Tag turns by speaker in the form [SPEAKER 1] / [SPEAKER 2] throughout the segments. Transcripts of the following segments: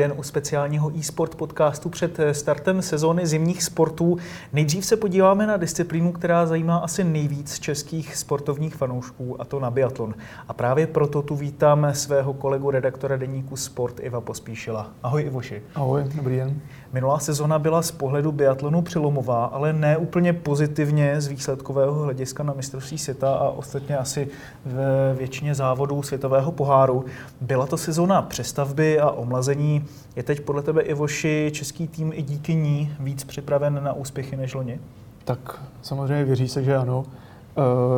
[SPEAKER 1] den u speciálního e-sport podcastu před startem sezóny zimních sportů. Nejdřív se podíváme na disciplínu, která zajímá asi nejvíc českých sportovních fanoušků, a to na biatlon. A právě proto tu vítám svého kolegu redaktora deníku Sport Iva Pospíšila. Ahoj Ivoši.
[SPEAKER 2] Ahoj, dobrý den.
[SPEAKER 1] Minulá sezona byla z pohledu biatlonu přelomová, ale ne úplně pozitivně z výsledkového hlediska na mistrovství světa a ostatně asi ve většině závodů světového poháru. Byla to sezona přestavby a omlazení. Je teď podle tebe, Ivoši, český tým i díky ní víc připraven na úspěchy než loni?
[SPEAKER 2] Tak samozřejmě věří se, že ano.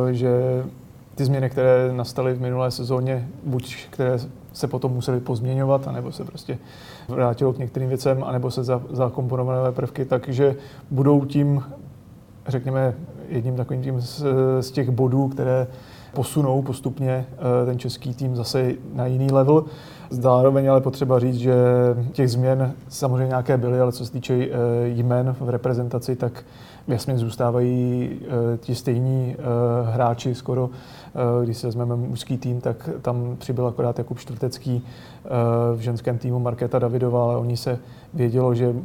[SPEAKER 2] E, že ty změny, které nastaly v minulé sezóně, buď které se potom museli pozměňovat, anebo se prostě vrátilo k některým věcem, anebo se za, zakomponované prvky, takže budou tím, řekněme, jedním takovým tím z, z těch bodů, které posunou postupně eh, ten český tým zase na jiný level. Zároveň ale potřeba říct, že těch změn samozřejmě nějaké byly, ale co se týče eh, jmen v reprezentaci, tak jasně zůstávají eh, ti stejní hráči skoro. Když se vezmeme mužský tým, tak tam přibyl akorát Jakub Čtvrtecký v ženském týmu Markéta Davidová, ale oni se vědělo, že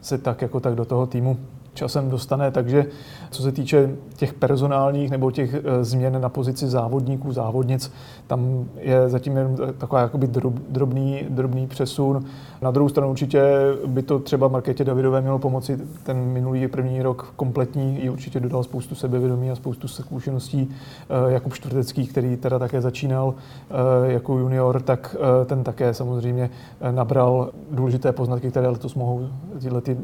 [SPEAKER 2] se tak jako tak do toho týmu časem dostane. Takže co se týče těch personálních nebo těch eh, změn na pozici závodníků, závodnic, tam je zatím jen taková jakoby drobný, drobný přesun. Na druhou stranu určitě by to třeba Markétě Davidové mělo pomoci ten minulý první rok kompletní, i určitě dodal spoustu sebevědomí a spoustu zkušeností. Eh, Jakub Čtvrtecký, který teda také začínal eh, jako junior, tak ten také samozřejmě nabral důležité poznatky, které letos mohou tyhle ty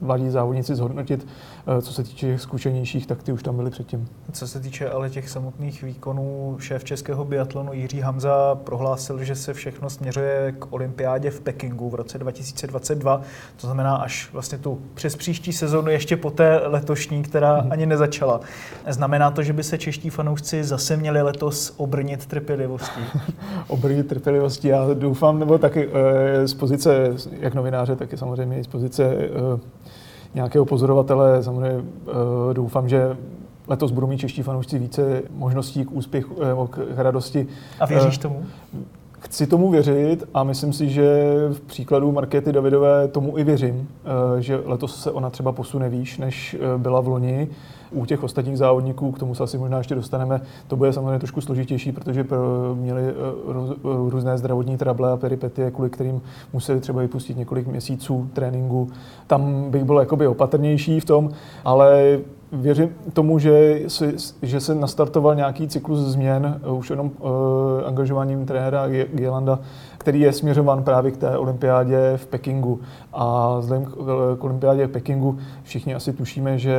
[SPEAKER 2] mladí závodníci zhodnotit hodnotit. Eh, co se týče těch zkušenějších, tak ty už tam byly předtím.
[SPEAKER 1] Co se týče ale těch samotných výkonů, šéf českého biatlonu Jiří Hamza prohlásil, že se všechno směřuje k olympiádě v Pekingu v roce 2022. To znamená až vlastně tu přes příští sezonu, ještě po té letošní, která hmm. ani nezačala. Znamená to, že by se čeští fanoušci zase měli letos obrnit trpělivostí?
[SPEAKER 2] obrnit trpělivostí, já doufám, nebo taky e, z pozice jak novináře, tak i samozřejmě i z pozice e, nějakého pozorovatele. Samozřejmě uh, doufám, že letos budou mít čeští fanoušci více možností k úspěchu, uh, k radosti.
[SPEAKER 1] A věříš uh, tomu?
[SPEAKER 2] Chci tomu věřit a myslím si, že v příkladu Markety Davidové tomu i věřím, že letos se ona třeba posune výš, než byla v loni. U těch ostatních závodníků, k tomu se asi možná ještě dostaneme, to bude samozřejmě trošku složitější, protože měli různé zdravotní trable a peripetie, kvůli kterým museli třeba vypustit několik měsíců tréninku. Tam bych byl jakoby opatrnější v tom, ale věřím tomu, že, se, že se nastartoval nějaký cyklus změn už jenom uh, angažováním trenéra Gelanda který je směřován právě k té olympiádě v Pekingu. A vzhledem k olympiádě v Pekingu všichni asi tušíme, že,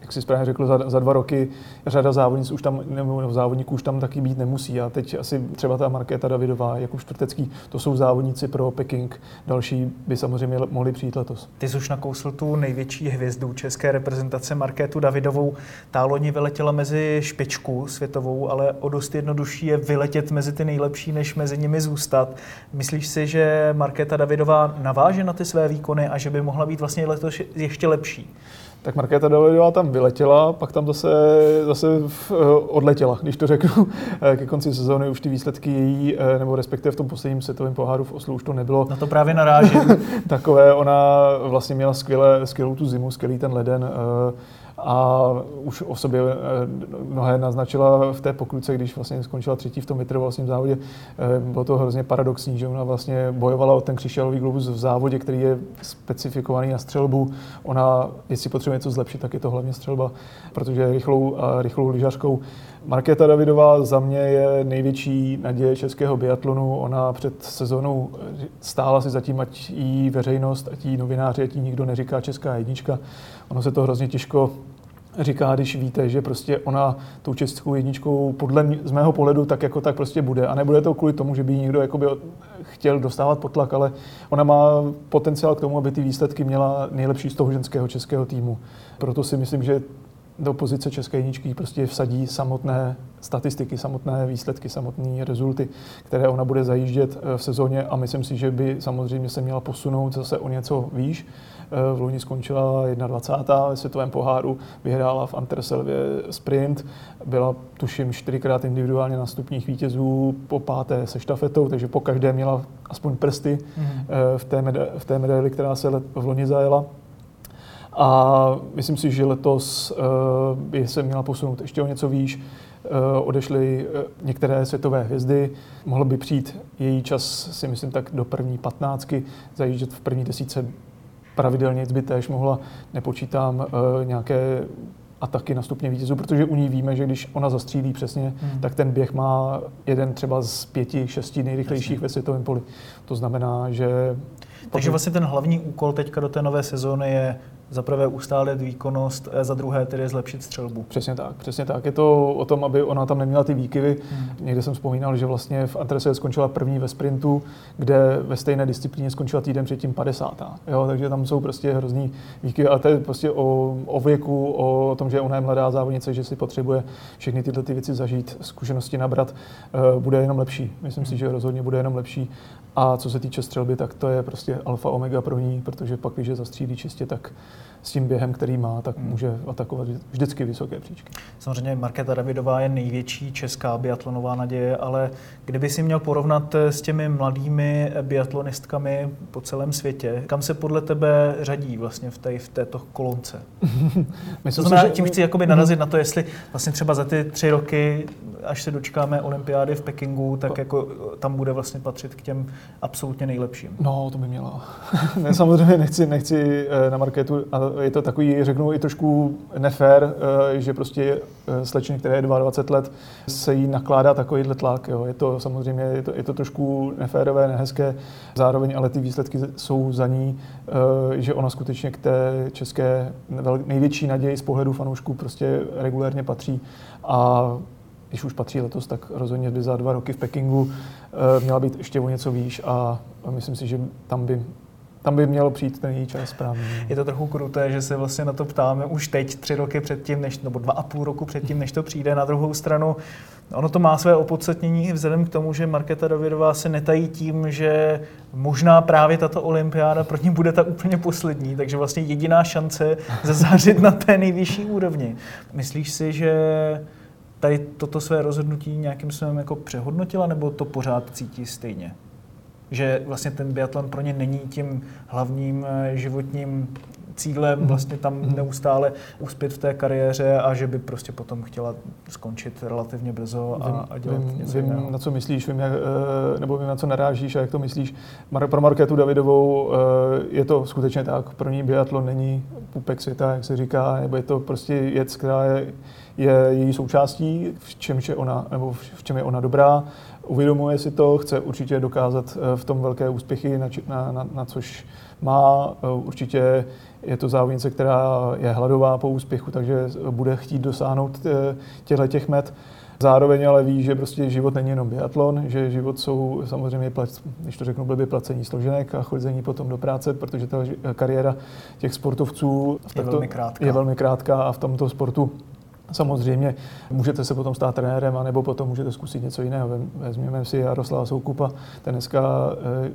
[SPEAKER 2] jak si správně řekl, za, za dva roky řada závodnic už tam, nebo závodníků už tam taky být nemusí. A teď asi třeba ta Markéta Davidová, jako Čtvrtecký, to jsou závodníci pro Peking. Další by samozřejmě mohli přijít letos.
[SPEAKER 1] Ty jsi už nakousl tu největší hvězdu české reprezentace Markétu Davidovou. Ta loni vyletěla mezi špičku světovou, ale o dost jednodušší je vyletět mezi ty nejlepší, než mezi nimi zůstat. Myslíš si, že Markéta Davidová naváže na ty své výkony a že by mohla být vlastně letos ještě lepší?
[SPEAKER 2] Tak Markéta Davidová tam vyletěla, pak tam zase, zase eh, odletěla, když to řeknu. Eh, ke konci sezóny už ty výsledky její, eh, nebo respektive v tom posledním světovém poháru v Oslu už to nebylo.
[SPEAKER 1] Na to právě narážím.
[SPEAKER 2] takové, ona vlastně měla skvělé, skvělou tu zimu, skvělý ten leden a už o sobě eh, mnohé naznačila v té pokluce, když vlastně skončila třetí v tom vytrvalostním závodě. Eh, bylo to hrozně paradoxní, že ona vlastně bojovala o ten křišťálový globus v závodě, který je specifikovaný na střelbu. Ona, jestli potřebuje něco zlepšit, tak je to hlavně střelba, protože je rychlou, rychlou lyžařkou. Markéta Davidová za mě je největší naděje českého biatlonu. Ona před sezónou stála si zatím, ať jí veřejnost, ať jí novináři, ať jí nikdo neříká česká jednička. Ono se to hrozně těžko říká, když víte, že prostě ona tou českou jedničkou podle mě, z mého pohledu tak jako tak prostě bude. A nebude to kvůli tomu, že by někdo jakoby chtěl dostávat potlak, ale ona má potenciál k tomu, aby ty výsledky měla nejlepší z toho ženského českého týmu. Proto si myslím, že do pozice české jedničky prostě vsadí samotné statistiky, samotné výsledky, samotné rezulty, které ona bude zajíždět eh, v sezóně a myslím si, že by samozřejmě se měla posunout zase o něco výš. Eh, v loni skončila 21. ve světovém poháru, vyhrála v Anterselvě sprint, byla tuším čtyřikrát individuálně na stupních vítězů, po páté se štafetou, takže po každé měla aspoň prsty mm-hmm. v, té meda- v té medaili, která se v loni zajela. A myslím si, že letos by se měla posunout ještě o něco výš. Odešly některé světové hvězdy. Mohl by přijít její čas, si myslím, tak do první patnáctky, zajíždět v první desíce pravidelně by též mohla, nepočítám nějaké ataky na stupně vítězů, protože u ní víme, že když ona zastřílí přesně, hmm. tak ten běh má jeden třeba z pěti, šesti nejrychlejších Jasně. ve světovém poli. To znamená, že...
[SPEAKER 1] Takže vlastně ten hlavní úkol teďka do té nové sezóny je za prvé ustálet výkonnost, za druhé tedy zlepšit střelbu.
[SPEAKER 2] Přesně tak, přesně tak. Je to o tom, aby ona tam neměla ty výkyvy. Hmm. Někde jsem vzpomínal, že vlastně v Antrese skončila první ve sprintu, kde ve stejné disciplíně skončila týden předtím 50. Jo, takže tam jsou prostě hrozný výkyvy, ale to je prostě o, o věku, o tom, že ona je mladá závodnice, že si potřebuje všechny tyhle ty věci zažít, zkušenosti nabrat, uh, bude jenom lepší. Myslím hmm. si, že rozhodně bude jenom lepší. A co se týče střelby, tak to je prostě alfa omega pro ní, protože pak, když je zastřílí čistě, tak s tím během, který má, tak hmm. může atakovat vždycky vysoké příčky.
[SPEAKER 1] Samozřejmě Markéta Davidová je největší česká biatlonová naděje, ale kdyby si měl porovnat s těmi mladými biatlonistkami po celém světě, kam se podle tebe řadí vlastně v, té, v této kolonce? Myslím to znamená, si, že... tím chci jakoby narazit na to, jestli vlastně třeba za ty tři roky, až se dočkáme olympiády v Pekingu, tak jako tam bude vlastně patřit k těm absolutně nejlepším.
[SPEAKER 2] No, to by měla. ne, samozřejmě nechci, nechci eh, na Markétu je to takový, řeknu, i trošku nefér, eh, že prostě eh, slečně, které je 22 let, se jí nakládá takovýhle tlak. Jo. Je to samozřejmě, je to, je to trošku neférové, nehezké, zároveň ale ty výsledky jsou za ní, eh, že ona skutečně k té české největší naději z pohledu fanoušků prostě regulérně patří a když už patří letos, tak rozhodně by za dva roky v Pekingu měla být ještě o něco výš a myslím si, že tam by tam by mělo přijít ten její čas správně.
[SPEAKER 1] Je to trochu kruté, že se vlastně na to ptáme už teď, tři roky předtím, než, nebo dva a půl roku předtím, než to přijde. Na druhou stranu, ono to má své opodstatnění i vzhledem k tomu, že Markéta Davidová se netají tím, že možná právě tato olympiáda pro ní bude ta úplně poslední, takže vlastně jediná šance zazářit na té nejvyšší úrovni. Myslíš si, že tady toto své rozhodnutí nějakým způsobem jako přehodnotila, nebo to pořád cítí stejně? Že vlastně ten biatlon pro ně není tím hlavním eh, životním cílem mhm. vlastně tam mhm. neustále uspět v té kariéře a že by prostě potom chtěla skončit relativně brzo a, a dělat
[SPEAKER 2] vím,
[SPEAKER 1] něco
[SPEAKER 2] vím, jiného. na co myslíš, vím, jak, eh, nebo vím, na co narážíš a jak to myslíš. Pro Marketu Davidovou eh, je to skutečně tak. Pro ní biatlon není pupek světa, jak se říká, nebo je to prostě věc, která je, je její součástí, v čem je ona, nebo v čem je ona dobrá uvědomuje si to, chce určitě dokázat eh, v tom velké úspěchy, na, na, na, na což má. Eh, určitě je to závodnice, která je hladová po úspěchu, takže bude chtít dosáhnout eh, těchto těch met. Zároveň ale ví, že prostě život není jenom biatlon, že život jsou samozřejmě, když to řeknu blbě, placení složenek a chození potom do práce, protože ta kariéra těch sportovců
[SPEAKER 1] je, velmi krátká.
[SPEAKER 2] je velmi krátká a v tomto sportu Samozřejmě můžete se potom stát trenérem, anebo potom můžete zkusit něco jiného. Vezměme si Jaroslava Soukupa, ten dneska eh,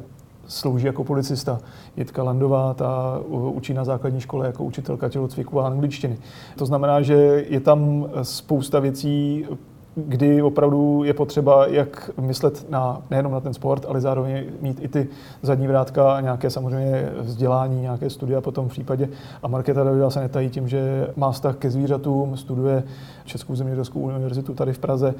[SPEAKER 2] slouží jako policista. Jitka Landová, ta učí na základní škole jako učitelka tělocviku a angličtiny. To znamená, že je tam spousta věcí, kdy opravdu je potřeba jak myslet na, nejenom na ten sport, ale zároveň mít i ty zadní vrátka nějaké samozřejmě vzdělání, nějaké studia potom v případě. A Markéta Davidová se netají tím, že má vztah ke zvířatům, studuje Českou zemědělskou univerzitu tady v Praze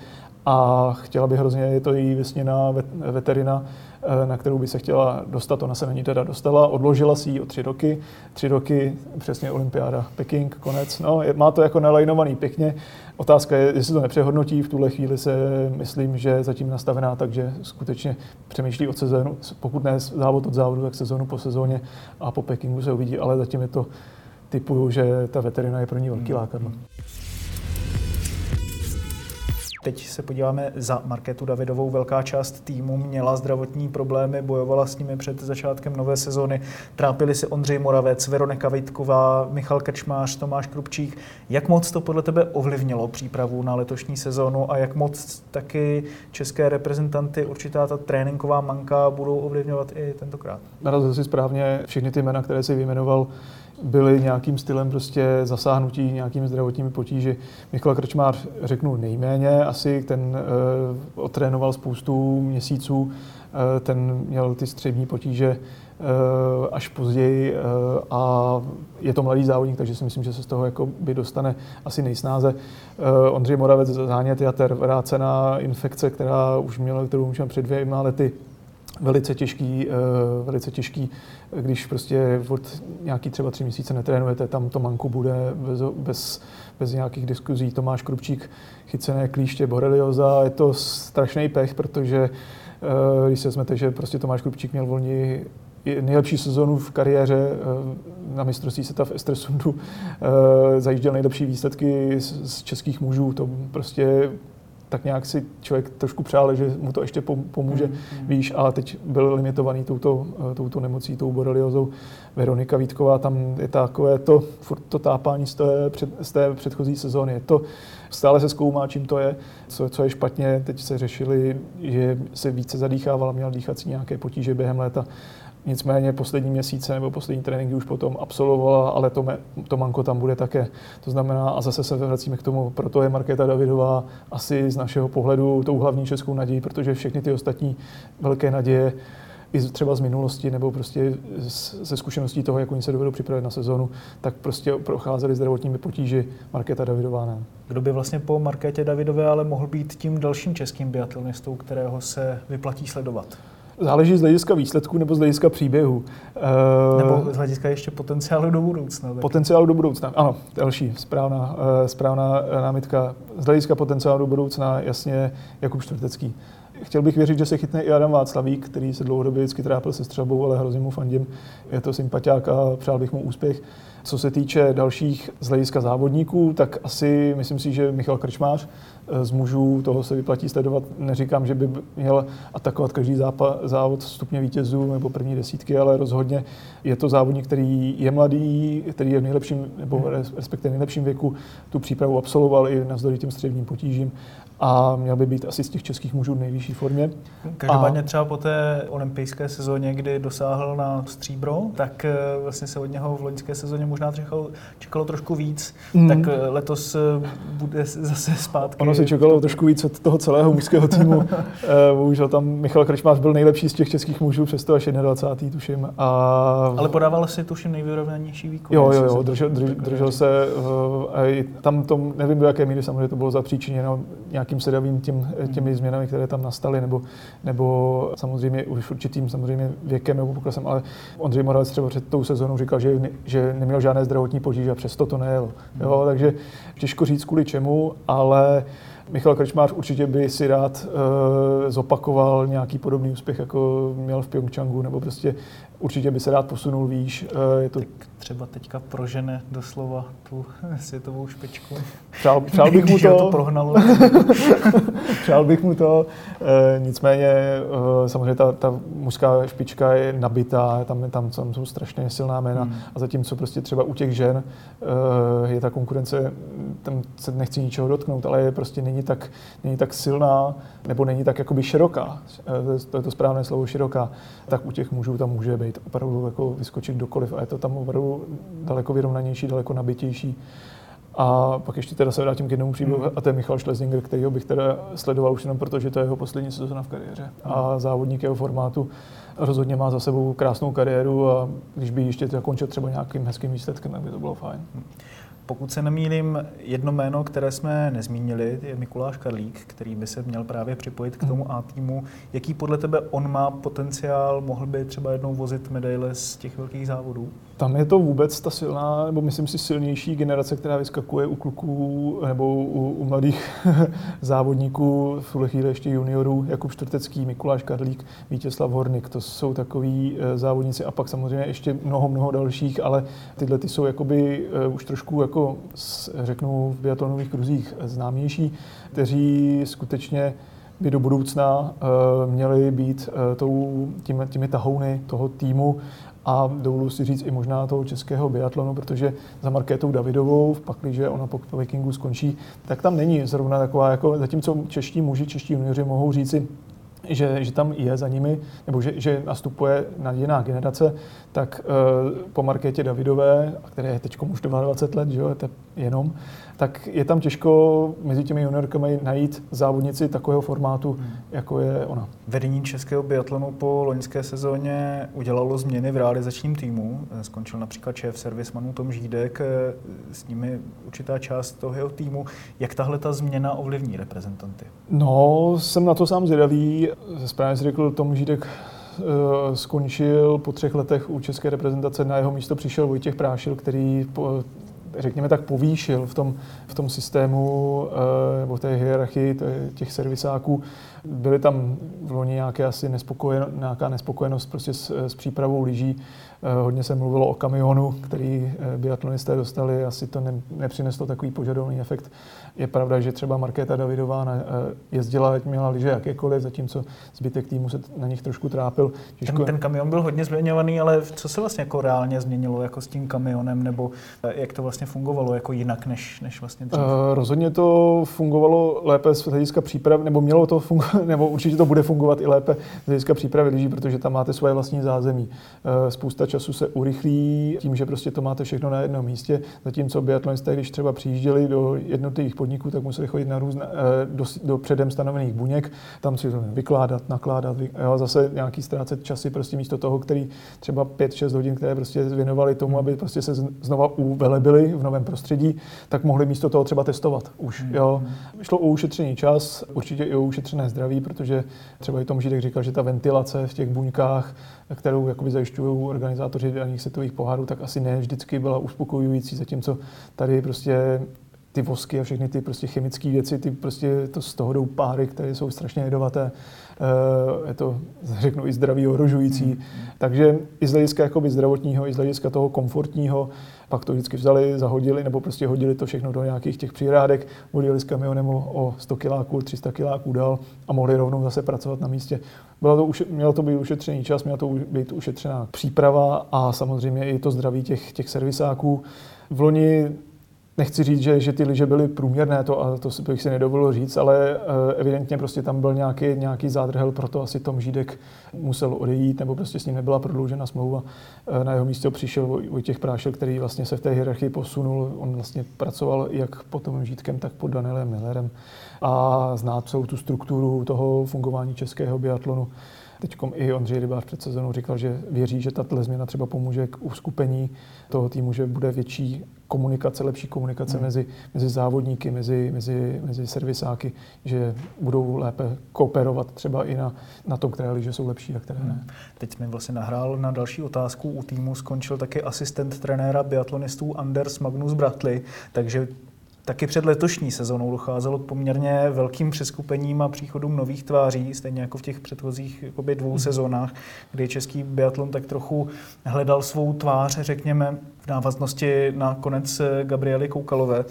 [SPEAKER 2] a chtěla by hrozně, je to její vysněná veterina, Eh, na kterou by se chtěla dostat. Ona se na ní teda dostala, odložila si ji o tři roky. Tři roky, přesně olympiáda Peking, konec. No, má to jako nalajnovaný pěkně. Otázka je, jestli to nepřehodnotí. V tuhle chvíli se myslím, že zatím nastavená, takže skutečně přemýšlí o sezónu, pokud ne závod od závodu, tak sezónu po sezóně a po Pekingu se uvidí, ale zatím je to typuju, že ta veterina je pro ní velký lákadlo.
[SPEAKER 1] Teď se podíváme za Marketu Davidovou, velká část týmu měla zdravotní problémy, bojovala s nimi před začátkem nové sezóny. Trápili se Ondřej Moravec, Veronika Vejtková, Michal Krčmář, Tomáš Krupčík. Jak moc to podle tebe ovlivnilo přípravu na letošní sezónu a jak moc taky české reprezentanty určitá ta tréninková manka budou ovlivňovat i tentokrát?
[SPEAKER 2] Narazil si správně všechny ty jména, které si vyjmenoval, byli nějakým stylem prostě zasáhnutí nějakými zdravotními potíži. Michal Krčmář řeknu nejméně, asi ten uh, otrénoval spoustu měsíců, uh, ten měl ty střední potíže uh, až později uh, a je to mladý závodník, takže si myslím, že se z toho jako by dostane asi nejsnáze. Uh, Ondřej Moravec zánět jater, vrácená infekce, která už měla, kterou už před dvěma lety, velice těžký, velice těžký když prostě od nějaký třeba tři měsíce netrénujete, tam to manku bude bez, bez, bez nějakých diskuzí. Tomáš Krupčík, chycené klíště, borelioza, je to strašný pech, protože eh, když se vezmete, že prostě Tomáš Krupčík měl volní nejlepší sezonu v kariéře eh, na mistrovství světa v Estresundu, eh, zajížděl nejlepší výsledky z českých mužů, to prostě tak nějak si člověk trošku přál, že mu to ještě pomůže, mm, mm. víš, ale teď byl limitovaný touto, eh, touto nemocí, tou boreliozou. Veronika Vítková, tam je takové to, furt to tápání z té, před, z té předchozí sezóny. Je to, stále se zkoumá, čím to je, co, co je špatně. Teď se řešili, že se více zadýchávala, měla dýchací nějaké potíže během léta. Nicméně poslední měsíce nebo poslední tréninky už potom absolvovala, ale to, me, to manko tam bude také. To znamená, a zase se vracíme k tomu, proto je Markéta Davidová asi z našeho pohledu tou hlavní českou nadějí, protože všechny ty ostatní velké naděje i třeba z minulosti nebo prostě ze zkušeností toho, jak oni se dovedou připravit na sezonu, tak prostě procházeli zdravotními potíži Markéta Davidová ne.
[SPEAKER 1] Kdo by vlastně po Markétě Davidové ale mohl být tím dalším českým biatlonistou, kterého se vyplatí sledovat?
[SPEAKER 2] Záleží z hlediska výsledků nebo z hlediska příběhu.
[SPEAKER 1] Eh, nebo z hlediska ještě potenciálu do budoucna.
[SPEAKER 2] Tak. Potenciálu do budoucna, ano, další správná, eh, správná námitka. Z hlediska potenciálu do budoucna jasně Jakub Čtvrtecký. Chtěl bych věřit, že se chytne i Adam Václavík, který se dlouhodobě vždycky trápil se střelbou, ale hrozně mu fandím. Je to sympatiák a přál bych mu úspěch. Co se týče dalších z hlediska závodníků, tak asi myslím si, že Michal Krčmář z mužů, toho se vyplatí sledovat. Neříkám, že by měl atakovat každý západ, závod stupně vítězů nebo první desítky, ale rozhodně je to závodník, který je mladý, který je v nejlepším, nebo respektive nejlepším věku. Tu přípravu absolvoval i navzdory těm středním potížím a měl by být asi z těch českých mužů v nejvyšší formě.
[SPEAKER 1] Každopádně a... třeba po té olympijské sezóně, kdy dosáhl na stříbro, tak eh, vlastně se od něho v loňské sezóně možná čekalo, čekalo trošku víc, mm. tak eh, letos eh, bude zase zpátky.
[SPEAKER 2] Ono se čekalo trošku víc od toho celého mužského týmu. Bohužel tam Michal Krčmář byl nejlepší z těch českých mužů, přesto až 21. tuším.
[SPEAKER 1] A... Ale podával si tuším nejvyrovnanější výkon.
[SPEAKER 2] Jo, jo, jo, držel, držel, držel se, uh, tam to, nevím do jaké míry samozřejmě to bylo zapříčiněno nějakým sedavým tím, těmi změnami, které tam nastaly, nebo, nebo samozřejmě už určitým samozřejmě věkem nebo poklasem, ale Ondřej Moravec třeba před tou sezónou říkal, že, že neměl žádné zdravotní potíže a přesto to nejel. Jo, takže těžko říct kvůli čemu, ale Michal Krčmář určitě by si rád uh, zopakoval nějaký podobný úspěch, jako měl v Pyeongchangu, nebo prostě určitě by se rád posunul výš.
[SPEAKER 1] Uh, je to... Tak třeba teďka prožene doslova tu světovou špičku.
[SPEAKER 2] Přál, přál bych mu to.
[SPEAKER 1] to prohnalo.
[SPEAKER 2] přál bych mu to. Uh, nicméně uh, samozřejmě ta, ta mužská špička je nabitá, tam, tam, tam jsou strašně silná jména hmm. a zatímco prostě třeba u těch žen je ta konkurence, tam se nechci ničeho dotknout, ale je prostě není tak, není tak silná, nebo není tak jakoby široká, eh, to je to správné slovo široká, tak u těch mužů tam může být opravdu jako vyskočit kdokoliv a je to tam opravdu daleko vyrovnanější, daleko nabitější. A pak ještě teda se vrátím k jednomu příběhu, mm. a to je Michal Schlesinger, kterýho bych teda sledoval už jenom proto, že to je jeho poslední sezóna v kariéře. A hmm. závodník jeho formátu rozhodně má za sebou krásnou kariéru a když by ještě zakončil třeba nějakým hezkým výsledkem, tak by to bylo fajn. Mm.
[SPEAKER 1] Pokud se nemýlím, jedno jméno, které jsme nezmínili, je Mikuláš Karlík, který by se měl právě připojit k tomu mhm. A týmu. Jaký podle tebe on má potenciál, mohl by třeba jednou vozit medaile z těch velkých závodů?
[SPEAKER 2] Tam je to vůbec ta silná, nebo myslím si silnější generace, která vyskakuje u kluků nebo u, u mladých závodníků, v tuhle chvíli ještě juniorů, Jakub Čtvrtecký, Mikuláš Karlík, Vítězslav Hornik. To jsou takový eh, závodníci a pak samozřejmě ještě mnoho, mnoho dalších, ale tyhle ty jsou jakoby eh, už trošku jako řeknu v biatlonových kruzích známější, kteří skutečně by do budoucna uh, měli být tou, těmi, těmi tahouny toho týmu a dovoluji si říct i možná toho českého biatlonu, protože za Markétou Davidovou, v pakliže ona po Vikingu skončí, tak tam není zrovna taková, jako zatímco čeští muži, čeští junioři mohou říci, že, že tam je za nimi, nebo že, že nastupuje nadějná generace, tak uh, po Markétě Davidové, které je teď už 22 let, že jo, jenom, tak je tam těžko mezi těmi juniorkami najít závodnici takového formátu, hmm. jako je ona.
[SPEAKER 1] Vedení českého biatlonu po loňské sezóně udělalo změny v realizačním týmu. Skončil například šéf servismanů Tom Žídek, s nimi určitá část toho jeho týmu. Jak tahle ta změna ovlivní reprezentanty?
[SPEAKER 2] No, jsem na to sám zvědavý. Správně si řekl, Tom Žídek eh, skončil po třech letech u české reprezentace. Na jeho místo přišel Vojtěch Prášil, který řekněme tak, povýšil v tom, v tom systému eh, nebo v té hierarchii těch servisáků. Byly tam v loni nějaké asi nespokojen, nějaká nespokojenost prostě s, s přípravou lyží. Eh, hodně se mluvilo o kamionu, který eh, biatlonisté dostali, asi to ne, nepřineslo takový požadovaný efekt. Je pravda, že třeba Markéta Davidová na, jezdila, ať měla lyže jakékoliv, zatímco zbytek týmu se na nich trošku trápil.
[SPEAKER 1] Těžko... Ten, ten kamion byl hodně zmiňovaný, ale co se vlastně jako reálně změnilo jako s tím kamionem, nebo jak to vlastně fungovalo jako jinak než, než vlastně dřív?
[SPEAKER 2] Rozhodně to fungovalo lépe z hlediska příprav, nebo mělo to fungovat, nebo určitě to bude fungovat i lépe z hlediska přípravy lyží, protože tam máte svoje vlastní zázemí. Spousta času se urychlí tím, že prostě to máte všechno na jednom místě, zatímco biatlonisté, když třeba přijížděli do jednotlivých podniků, tak museli chodit na různé, uh, do, do předem stanovených buněk, tam si to vykládat, nakládat, jo, zase nějaký ztrácet časy prostě místo toho, který třeba 5-6 hodin, které prostě věnovali tomu, aby prostě se znova uvelebili v novém prostředí, tak mohli místo toho třeba testovat už. Hmm. Jo. Šlo o ušetřený čas, určitě i o ušetřené zdraví, protože třeba i Tom Židek říkal, že ta ventilace v těch buňkách, kterou jakoby zajišťují organizátoři daných světových pohárů, tak asi ne vždycky byla uspokojující, zatímco tady prostě ty vosky a všechny ty prostě chemické věci, ty prostě to z toho jdou páry, které jsou strašně jedovaté. Eh, je to, řeknu, i zdraví ohrožující. Mm. Takže i z hlediska jakoby zdravotního, i z hlediska toho komfortního, pak to vždycky vzali, zahodili, nebo prostě hodili to všechno do nějakých těch přírádek, odjeli s kamionem o 100 kiláků, 300 kiláků dál a mohli rovnou zase pracovat na místě. Bylo to, mělo to být ušetřený čas, měla to být ušetřená příprava a samozřejmě i to zdraví těch, těch servisáků. V loni Nechci říct, že, že ty lyže byly průměrné, to, a to bych si nedovolil říct, ale uh, evidentně prostě tam byl nějaký, nějaký zádrhel, proto asi Tom Žídek musel odejít, nebo prostě s ním nebyla prodloužena smlouva. Uh, na jeho místě přišel Vojtěch Prášel, který vlastně se v té hierarchii posunul. On vlastně pracoval jak pod Tom Žídkem, tak pod Danielem Millerem a zná celou tu strukturu toho fungování českého biatlonu. Teď i Ondřej Rybář před sezónou říkal, že věří, že tato změna třeba pomůže k uskupení toho týmu, že bude větší komunikace, lepší komunikace hmm. mezi, mezi závodníky, mezi, mezi, mezi servisáky, že budou lépe kooperovat třeba i na, na tom, které liže jsou lepší a které ne. Hmm.
[SPEAKER 1] Teď jsme vlastně nahrál na další otázku. U týmu skončil taky asistent trenéra biatlonistů Anders Magnus Bratli, takže Taky před letošní sezónou docházelo k poměrně velkým přeskupením a příchodům nových tváří, stejně jako v těch předchozích jakoby, dvou mhm. sezónách, kdy český biatlon tak trochu hledal svou tvář, řekněme, v návaznosti na konec Gabriely Koukalové.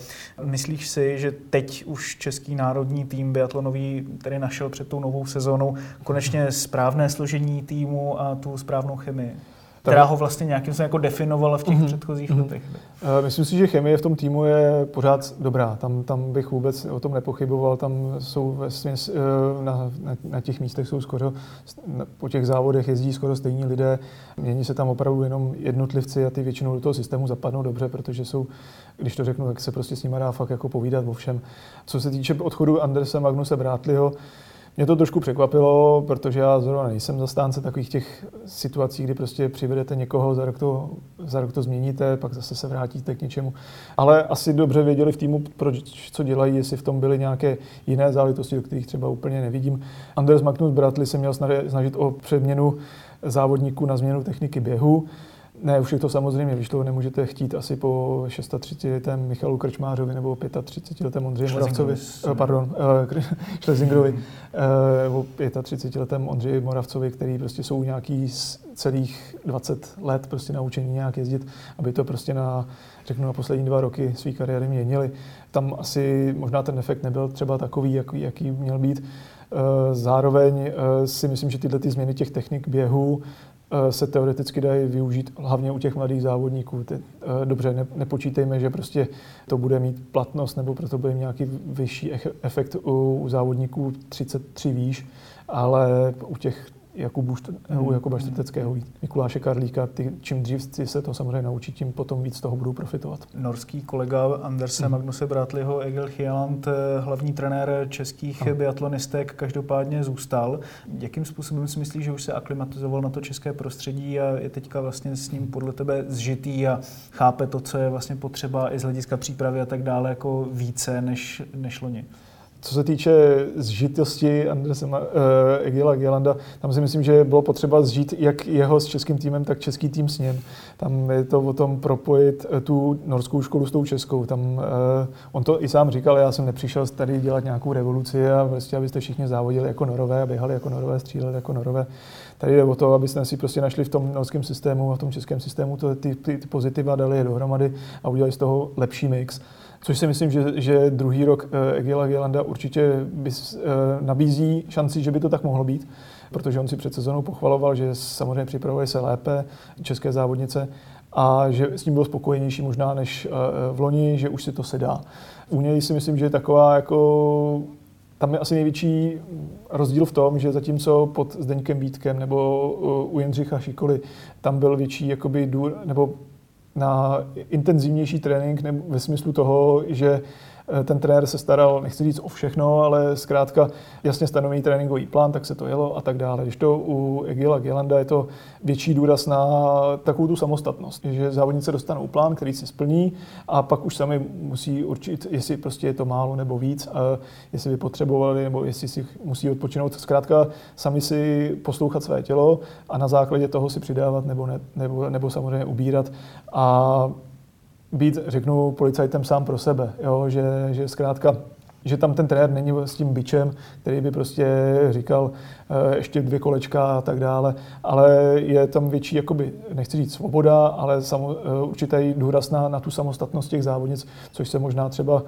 [SPEAKER 1] Myslíš si, že teď už český národní tým biatlonový tedy našel před tou novou sezónou konečně správné složení týmu a tu správnou chemii? Která ho vlastně nějakým způsobem jako definovala v těch mm-hmm. předchozích mm-hmm. letech.
[SPEAKER 2] Uh, myslím si, že chemie v tom týmu je pořád dobrá. Tam, tam bych vůbec o tom nepochyboval. Tam jsou ve směs, uh, na, na, na těch místech jsou skoro, po těch závodech jezdí skoro stejní lidé. Mění se tam opravdu jenom jednotlivci a ty většinou do toho systému zapadnou dobře, protože jsou, když to řeknu, tak se prostě s nimi dá fakt jako povídat o všem. Co se týče odchodu Andersa Magnuse Brátliho, mě to trošku překvapilo, protože já zrovna nejsem zastánce takových těch situací, kdy prostě přivedete někoho, za rok to, za rok to změníte, pak zase se vrátíte k něčemu. Ale asi dobře věděli v týmu, proč, co dělají, jestli v tom byly nějaké jiné záležitosti, do kterých třeba úplně nevidím. Anders Magnus Bratli se měl snažit o přeměnu závodníků na změnu techniky běhu. Ne, už je to samozřejmě vyšlo, nemůžete chtít asi po 36 letém Michalu Krčmářovi nebo 35 letém Ondřeji Moravcovi, eh, pardon, uh, Schlesingerovi, nebo 35 letém Ondřeji Moravcovi, který prostě jsou nějaký celých 20 let prostě naučení nějak jezdit, aby to prostě na, řeknu, na poslední dva roky své kariéry měnili. Tam asi možná ten efekt nebyl třeba takový, jaký, jaký měl být. Zároveň si myslím, že tyhle ty změny těch technik běhu Eh, se teoreticky dají využít hlavně u těch mladých závodníků. Eh, dobře, ne, nepočítejme, že prostě to bude mít platnost nebo proto bude nějaký vyšší efekt u závodníků 33 výš, ale u těch Jakubu, hmm. Jakuba Štrteckého, Mikuláše Karlíka. Ty, čím dřív se to samozřejmě naučí, tím potom víc toho budou profitovat.
[SPEAKER 1] Norský kolega Anderse hmm. Magnuse Bratliho, Egil Hieland, eh, hlavní trenér českých hmm. biatlonistek, každopádně zůstal. Jakým způsobem si myslíš, že už se aklimatizoval na to české prostředí a je teďka vlastně s ním podle tebe zžitý a chápe to, co je vlastně potřeba i z hlediska přípravy a tak dále, jako více než, než loni?
[SPEAKER 2] Co se týče zžitosti Andrese uh, Egila Gelanda, tam si myslím, že bylo potřeba zžít jak jeho s českým týmem, tak český tým s ním. Tam je to o tom propojit eh, tu norskou školu s tou českou. Tam, uh, on to i sám říkal, já jsem nepřišel tady dělat nějakou revoluci a prostě, abyste všichni závodili jako norové a běhali jako norové, stříleli jako norové. Tady jde o to, abyste si prostě našli v tom norském systému a v tom českém systému to, ty, ty, ty pozitiva, dali je dohromady a udělali z toho lepší mix. Což si myslím, že, že druhý rok eh, Egila Gelanda určitě by, eh, nabízí šanci, že by to tak mohlo být, protože on si před sezónou pochvaloval, že samozřejmě připravuje se lépe české závodnice a že s tím byl spokojenější možná než eh, v loni, že už si to sedá. U něj si myslím, že je taková jako tam je asi největší rozdíl v tom, že zatímco pod Zdeňkem Vítkem nebo u Jindřicha Šikoly tam byl větší jakoby důr, nebo na intenzivnější trénink ve smyslu toho, že ten trenér se staral, nechci říct o všechno, ale zkrátka jasně stanovený tréninkový plán, tak se to jelo a tak dále. Když to u Egila Gelanda je to větší důraz na takovou tu samostatnost, že závodnice dostanou plán, který si splní a pak už sami musí určit, jestli prostě je to málo nebo víc, a jestli by potřebovali nebo jestli si musí odpočinout. Zkrátka sami si poslouchat své tělo a na základě toho si přidávat nebo, ne, nebo, nebo samozřejmě ubírat. A být, řeknu, policajtem sám pro sebe, jo? Že, že zkrátka že tam ten trenér není s tím bičem, který by prostě říkal e, ještě dvě kolečka a tak dále, ale je tam větší, jakoby, nechci říct svoboda, ale samo, e, určitý důraz na, na tu samostatnost těch závodnic, což se možná třeba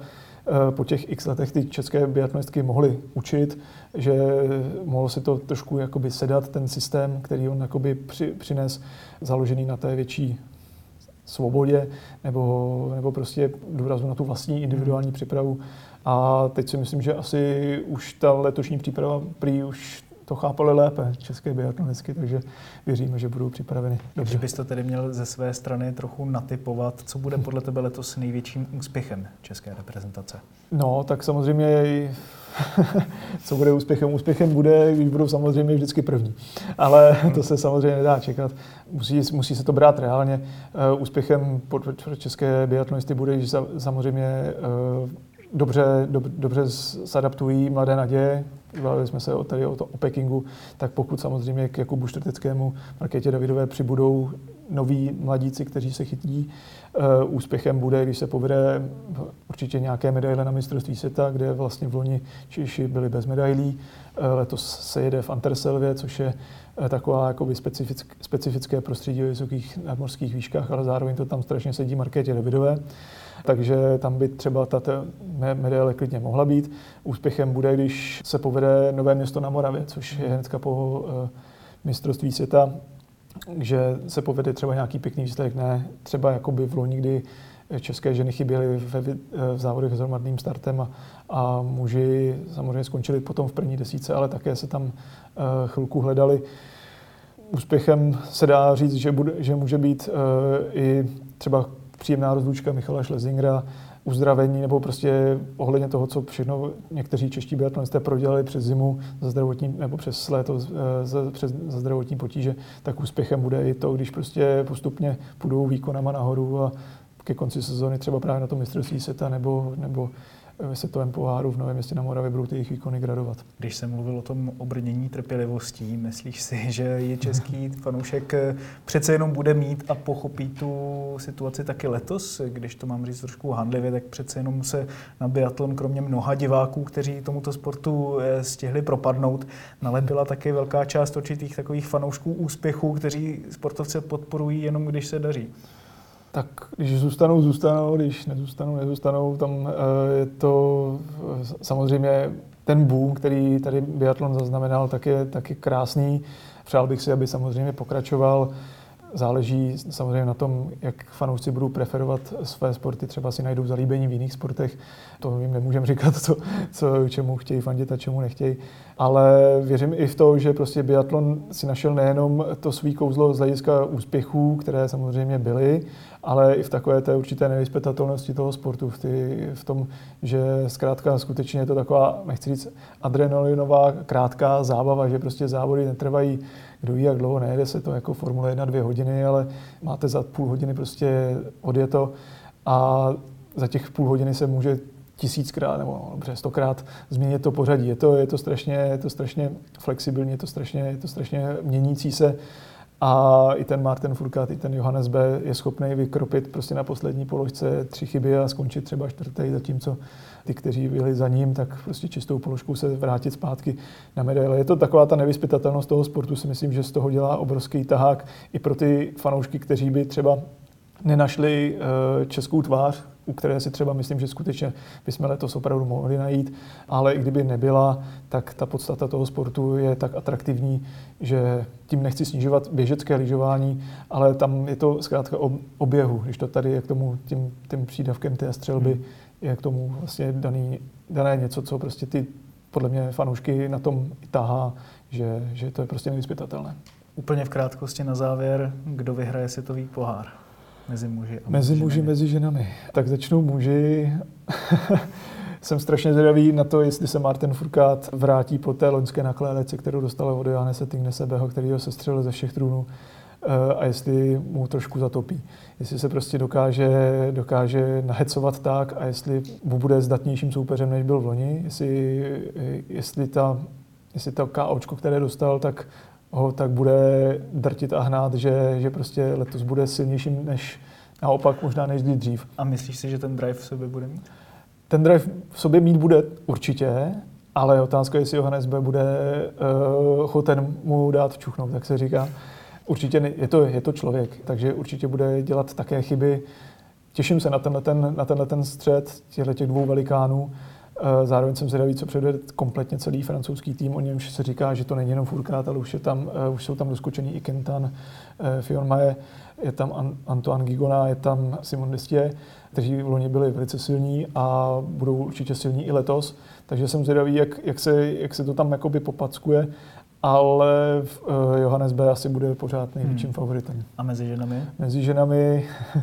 [SPEAKER 2] e, po těch x letech ty české biatlonistky mohly učit, že mohlo si to trošku jakoby sedat, ten systém, který on jakoby při, přines, založený na té větší svobodě nebo, nebo prostě důrazu na tu vlastní individuální přípravu. A teď si myslím, že asi už ta letošní příprava prý už to chápali lépe české biatlonistky, takže věříme, že budou připraveny dobře.
[SPEAKER 1] Když byste tedy měl ze své strany trochu natypovat, co bude podle tebe letos největším úspěchem české reprezentace?
[SPEAKER 2] No, tak samozřejmě co bude úspěchem? Úspěchem bude, když budou samozřejmě vždycky první. Ale to se samozřejmě nedá čekat. Musí, musí se to brát reálně. Eh, úspěchem pro české biatlonisty bude, že samozřejmě eh, dobře, dob, dobře zadaptují mladé naděje. Bavili jsme se tady o, to, o Pekingu, tak pokud samozřejmě k Jakubu Štrteckému, Markétě Davidové přibudou noví mladíci, kteří se chytí, uh, úspěchem bude, když se povede určitě nějaké medaile na mistrovství světa, kde vlastně v loni Češi byli bez medailí. Uh, letos se jede v Anterselvě, což je uh, taková jakoby specifick, specifické prostředí o vysokých nadmorských výškách, ale zároveň to tam strašně sedí Markétě Davidové takže tam by třeba ta medaile klidně mohla být. Úspěchem bude, když se povede Nové město na Moravě, což je hnedka po uh, mistrovství světa, že se povede třeba nějaký pěkný výsledek, ne třeba jakoby v loni, kdy české ženy chyběly ve, v závodech s hromadným startem a, a muži samozřejmě skončili potom v první desíce, ale také se tam uh, chvilku hledali. Úspěchem se dá říct, že, bude, že může být uh, i třeba příjemná rozlučka Michala Schlesingera, uzdravení nebo prostě ohledně toho, co všechno někteří čeští biatlonisté prodělali přes zimu za zdravotní, nebo přes léto za, přes, za zdravotní potíže, tak úspěchem bude i to, když prostě postupně půjdou výkonama nahoru a ke konci sezóny třeba právě na to mistrovství světa nebo, nebo ve světovém poháru v Novém městě na Moravě budou ty jejich výkony gradovat.
[SPEAKER 1] Když jsem mluvil o tom obrnění trpělivostí, myslíš si, že je český fanoušek eh, přece jenom bude mít a pochopí tu situaci taky letos, když to mám říct trošku handlivě, tak přece jenom se na biatlon kromě mnoha diváků, kteří tomuto sportu eh, stihli propadnout, nalepila taky velká část určitých takových fanoušků úspěchů, kteří sportovce podporují jenom když se daří
[SPEAKER 2] tak když zůstanou, zůstanou, když nezůstanou, nezůstanou, tam eh, je to samozřejmě ten boom, který tady biatlon zaznamenal, tak je taky krásný. Přál bych si, aby samozřejmě pokračoval. Záleží samozřejmě na tom, jak fanoušci budou preferovat své sporty. Třeba si najdou zalíbení v jiných sportech. To jim nemůžeme říkat, co, co, čemu chtějí fandit a čemu nechtějí. Ale věřím i v to, že prostě biatlon si našel nejenom to svý kouzlo z hlediska úspěchů, které samozřejmě byly, ale i v takové té určité nevyspětatelnosti toho sportu, v, ty, v tom, že zkrátka skutečně je to taková, nechci říct, adrenalinová krátká zábava, že prostě závody netrvají kdo ví, jak dlouho nejde se to jako Formule 1 dvě hodiny, ale máte za půl hodiny prostě odjeto a za těch půl hodiny se může tisíckrát nebo dobře, stokrát změnit to pořadí. Je to, je to, strašně, je to strašně flexibilní, je to strašně, je to strašně měnící se a i ten Martin Furkat, i ten Johannes B. je schopný vykropit prostě na poslední položce tři chyby a skončit třeba čtvrtý, zatímco ty, kteří byli za ním, tak prostě čistou položkou se vrátit zpátky na medaile. Je to taková ta nevyspytatelnost toho sportu, si myslím, že z toho dělá obrovský tahák i pro ty fanoušky, kteří by třeba nenašli eh, českou tvář, u které si třeba myslím, že skutečně bychom letos opravdu mohli najít, ale i kdyby nebyla, tak ta podstata toho sportu je tak atraktivní, že tím nechci snižovat běžecké lyžování, ale tam je to zkrátka o oběhu, když to tady je k tomu tím, tím přídavkem té střelby, hmm. je k tomu vlastně daný, dané něco, co prostě ty podle mě fanoušky na tom tahá, že, že to je prostě nevyspytatelné.
[SPEAKER 1] Úplně v krátkosti na závěr, kdo vyhraje světový pohár? Mezi muži a
[SPEAKER 2] mezi, muži, ženami. mezi ženami. Tak začnou muži. Jsem strašně zvědavý na to, jestli se Martin Furkát vrátí po té loňské naklédece, kterou dostal od Johannese Tingnesebeho, který ho sestřelil ze všech trůnů eh, a jestli mu trošku zatopí. Jestli se prostě dokáže, dokáže nahecovat tak a jestli mu bude zdatnějším soupeřem, než byl v loni, jestli, jestli, ta, jestli ta KOčko, které dostal, tak ho tak bude drtit a hnát, že, že prostě letos bude silnějším než naopak možná než dřív.
[SPEAKER 1] A myslíš si, že ten drive v sobě bude mít?
[SPEAKER 2] Ten drive v sobě mít bude určitě, ale otázka je, jestli Johannes B. bude uh, choten mu dát čuchnout, tak se říká. Určitě ne, je, to, je to člověk, takže určitě bude dělat také chyby. Těším se na tenhle ten, na tenhle ten střed těchto těch dvou velikánů. Eh, zároveň jsem zvědavý, co předvede kompletně celý francouzský tým. O němž se říká, že to není jenom Furkát, ale už, je tam, uh, už jsou tam doskočený i Kentan, uh, Fion Maje, je tam Antoine Gigona, je tam Simon Destier, kteří v loni byli velice silní a budou určitě silní i letos. Takže jsem zvědavý, jak, jak, se, jak se to tam jakoby popackuje ale Johannes B. asi bude pořád největším hmm. favoritem.
[SPEAKER 1] A mezi ženami?
[SPEAKER 2] Mezi ženami Eh,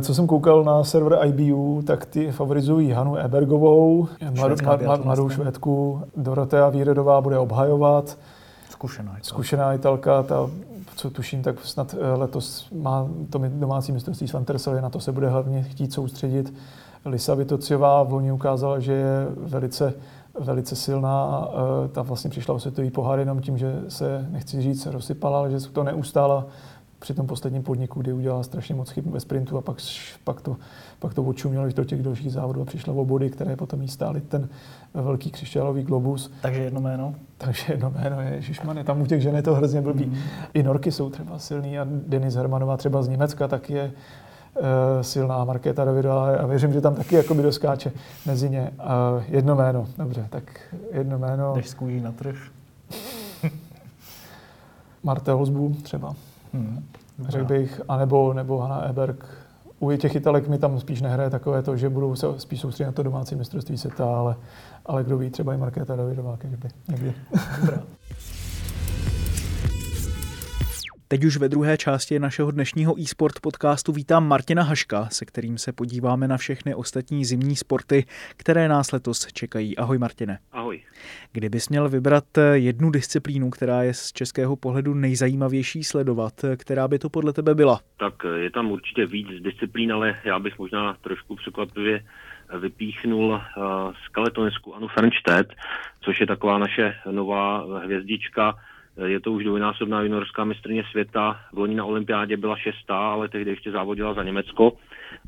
[SPEAKER 2] co jsem koukal na server IBU, tak ty favorizují Hanu Ebergovou, mladou, mladou vlastně. švédku, Dorotea Víredová bude obhajovat.
[SPEAKER 1] Zkušená Italka.
[SPEAKER 2] Zkušená Italka, ta, co tuším, tak snad eh, letos má to domácí mistrovství s Vantersely, na to se bude hlavně chtít soustředit. Lisa Vitociová v loni ukázala, že je velice, velice silná. Eh, ta vlastně přišla o světový pohár jenom tím, že se, nechci říct, rozsypala, ale že se to neustála při tom posledním podniku, kdy udělala strašně moc chyb ve sprintu a pak, pak to, pak to odčumělo do těch dalších závodů a přišla o body, které potom jí stály ten velký křišťálový globus.
[SPEAKER 1] Takže jedno jméno?
[SPEAKER 2] Takže jedno jméno je Ježišman, tam u těch žen je to hrozně blbý. Mm. I Norky jsou třeba silný a Denis Hermanová třeba z Německa taky je uh, silná Markéta Davidová a věřím, že tam taky jakoby doskáče mezi ně. Uh, jedno jméno, dobře, tak jedno jméno.
[SPEAKER 1] Jdeš z na trh?
[SPEAKER 2] Marta Hosbu třeba. Hmm. Řekl bych, anebo nebo Hanna Eberg. U těch Italek mi tam spíš nehraje takové to, že budou se spíš soustředit na to domácí mistrovství světa, ale, ale kdo ví, třeba i Markéta Davidová, kdyby někdy. Dobrá.
[SPEAKER 1] Teď už ve druhé části našeho dnešního e-sport podcastu vítám Martina Haška, se kterým se podíváme na všechny ostatní zimní sporty, které nás letos čekají. Ahoj Martine.
[SPEAKER 3] Ahoj.
[SPEAKER 1] Kdybys měl vybrat jednu disciplínu, která je z českého pohledu nejzajímavější sledovat, která by to podle tebe byla?
[SPEAKER 3] Tak je tam určitě víc disciplín, ale já bych možná trošku překvapivě vypíchnul skeletonisku Anu Fernstedt, což je taková naše nová hvězdička. Je to už dvojnásobná juniorská mistrně světa. V loni na olympiádě byla šestá, ale tehdy ještě závodila za Německo.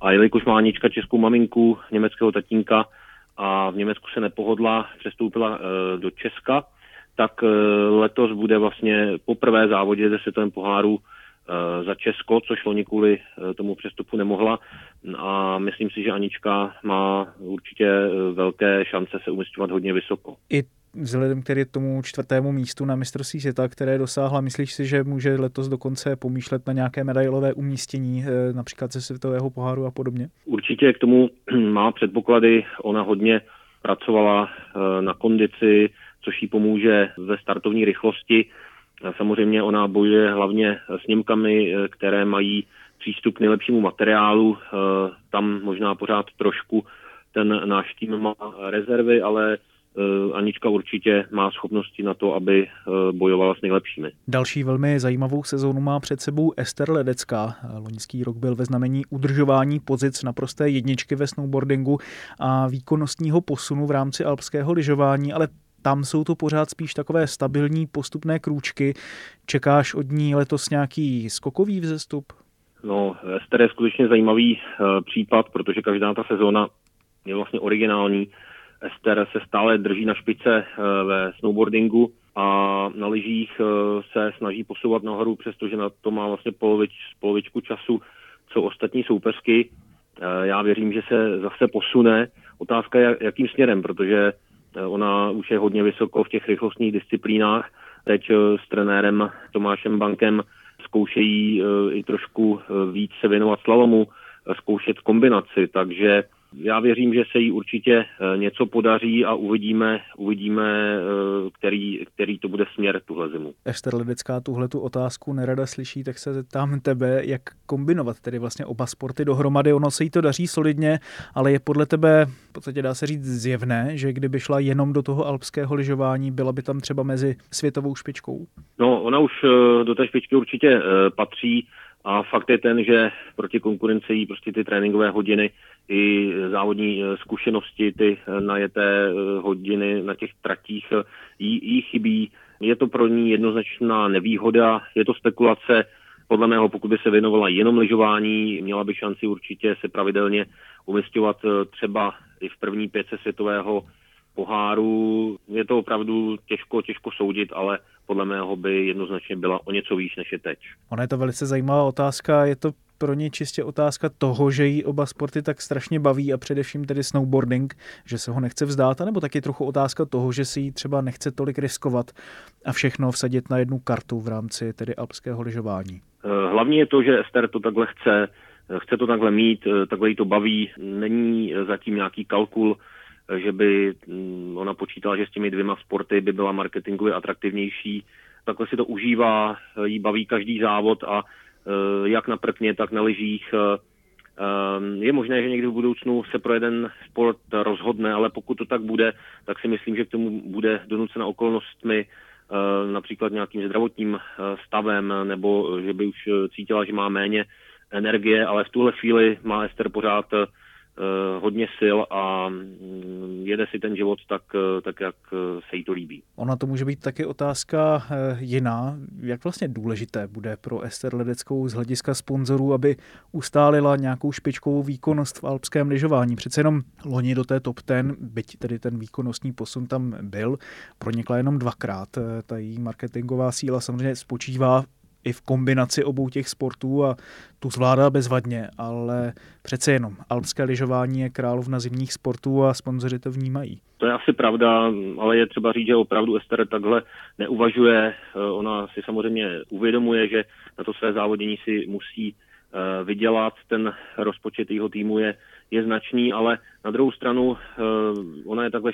[SPEAKER 3] A jelikož má Anička českou maminku, německého tatínka a v Německu se nepohodla, přestoupila do Česka, tak letos bude vlastně poprvé závodě ze světovém poháru Eh, za Česko, což loni kvůli eh, tomu přestupu nemohla. A myslím si, že Anička má určitě eh, velké šance se umistovat hodně vysoko.
[SPEAKER 1] I vzhledem k tomu čtvrtému místu na mistrovství světa, které dosáhla, myslíš si, že může letos dokonce pomýšlet na nějaké medailové umístění, například ze světového poháru a podobně?
[SPEAKER 3] Určitě k tomu má předpoklady. Ona hodně pracovala na kondici, což jí pomůže ve startovní rychlosti. Samozřejmě ona bojuje hlavně s Němkami, eh, které mají přístup k nejlepšímu materiálu. Eh, tam možná pořád trošku ten náš tým má rezervy, ale eh, Anička určitě má schopnosti na to, aby bojovala s nejlepšími.
[SPEAKER 1] Další velmi zajímavou sezónu má před sebou Ester Ledecká. Loňský rok byl ve znamení udržování pozic na prosté jedničky ve snowboardingu a výkonnostního posunu v rámci alpského lyžování, ale tam jsou to pořád spíš takové stabilní postupné krůčky. Čekáš od ní letos nějaký skokový vzestup?
[SPEAKER 3] No, Ester je skutečně zajímavý případ, protože každá ta sezóna je vlastně originální. Ester se stále drží na špice uh, ve snowboardingu a na lyžích uh, se snaží posouvat nahoru, přestože na to má vlastně polovič, polovičku času, co ostatní soupeřky. Já věřím, že se zase posune. Otázka je, jakým směrem, protože Ona už je hodně vysoko v těch rychlostních disciplínách. Teď eh, s trenérem Tomášem Bankem zkoušejí eh, i trošku eh, víc se věnovat slalomu, zkoušet kombinaci, takže já věřím, že se jí určitě eh, něco podaří a uvidíme, uvidíme eh, který, který to bude směr tuhle zimu.
[SPEAKER 1] Ester Ledecká tuhle tu otázku nerada slyší, tak se zeptám tebe, jak kombinovat tedy vlastně oba sporty dohromady. Ono se jí to daří solidně, ale je podle tebe, v podstatě dá se říct zjevné, že kdyby šla jenom do toho alpského lyžování, byla by tam třeba mezi světovou špičkou?
[SPEAKER 3] No, ona už eh, do té špičky určitě patří. A fakt je ten, že proti konkurenci jí prostě ty tréninkové hodiny i závodní eh, zkušenosti, ty eh, najeté eh, hodiny na těch tratích jí, jí chybí. Je to pro ní jednoznačná nevýhoda, je to spekulace. Podle mého, pokud by se věnovala jenom lyžování, měla by šanci určitě se pravidelně umistovat třeba i v první pětce světového poháru. Je to opravdu těžko, těžko soudit, ale podle mého by jednoznačně byla o něco výš, než je teď.
[SPEAKER 1] Ona je to velice zajímavá otázka. Je to pro ně čistě otázka toho, že jí oba sporty tak strašně baví a především tedy snowboarding, že se ho nechce vzdát, nebo taky trochu otázka toho, že si jí třeba nechce tolik riskovat a všechno vsadit na jednu kartu v rámci tedy alpského lyžování.
[SPEAKER 3] Eh, hlavní je to, že Ester to takhle chce, eh, chce to takhle mít, eh, takhle jí to baví, není zatím nějaký kalkul, že by mm, ona počítala, že s těmi dvěma sporty by byla marketingově atraktivnější. Takhle si to užívá, jí baví každý závod a Eh, jak na prkně, tak na lyžích. Eh, eh, je možné, že někdy v budoucnu se pro jeden sport rozhodne, ale pokud to tak bude, tak si myslím, že k tomu bude donucena okolnostmi, například nějakým zdravotním stavem, nebo že by už cítila, že má méně energie, ale v tuhle chvíli má Ester pořád hodně sil a mm, jede si ten život tak, eh, tak, jak eh, se jí to líbí.
[SPEAKER 1] Ona to může být taky otázka jiná. Jak vlastně důležité bude pro Ester Ledeckou z hlediska sponzorů, aby ustálila nějakou špičkovou výkonnost v alpském lyžování? Přece jenom loni do té top ten, byť tedy ten výkonnostní posun tam byl, pronikla jenom dvakrát. Ta její marketingová síla samozřejmě spočívá i v kombinaci obou těch sportů a tu zvládá bezvadně, ale přece jenom alpské lyžování je královna zimních sportů a sponzoři to vnímají.
[SPEAKER 3] To je asi pravda, ale je třeba říct, že opravdu Ester takhle neuvažuje. Eh, ona si samozřejmě uvědomuje, že na to své závodění si musí eh, vydělat. Ten rozpočet jeho týmu je, je značný, ale na druhou stranu eh, ona je takhle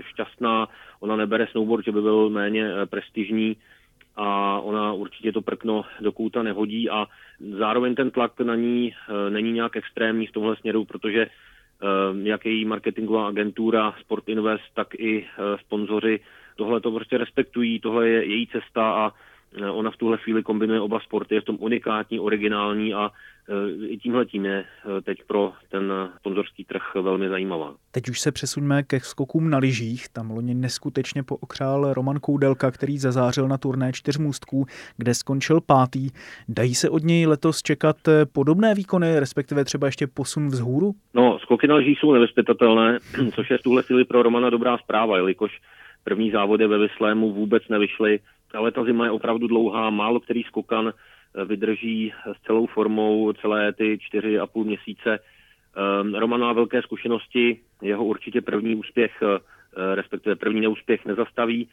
[SPEAKER 3] šťastná, ona nebere snowboard, že by byl méně prestižní, a ona určitě to prkno do kouta nehodí a zároveň ten tlak na ní e, není nějak extrémní v tomhle směru, protože e, jak její marketingová agentura Sport Invest, tak i e, sponzoři tohle to prostě respektují, tohle je její cesta a ona v tuhle chvíli kombinuje oba sporty, je v tom unikátní, originální a Eh, i tímhle tím je eh, teď pro ten sponzorský trh velmi zajímavá.
[SPEAKER 1] Teď už se přesuňme ke skokům na lyžích. Tam loni neskutečně pookřál Roman Koudelka, který zazářil na turné čtyřmůstků, kde skončil pátý. Dají se od něj letos čekat eh, podobné výkony, respektive třeba ještě posun vzhůru?
[SPEAKER 3] No, skoky na lyžích jsou nevyspětatelné, což je v tuhle chvíli pro Romana dobrá zpráva, jelikož první závody ve Vyslému vůbec nevyšly, ale ta zima je opravdu dlouhá, málo který skokan vydrží s celou formou celé ty čtyři a půl měsíce. Ehm, Roman má velké zkušenosti, jeho určitě první úspěch, eh, respektive první neúspěch nezastaví,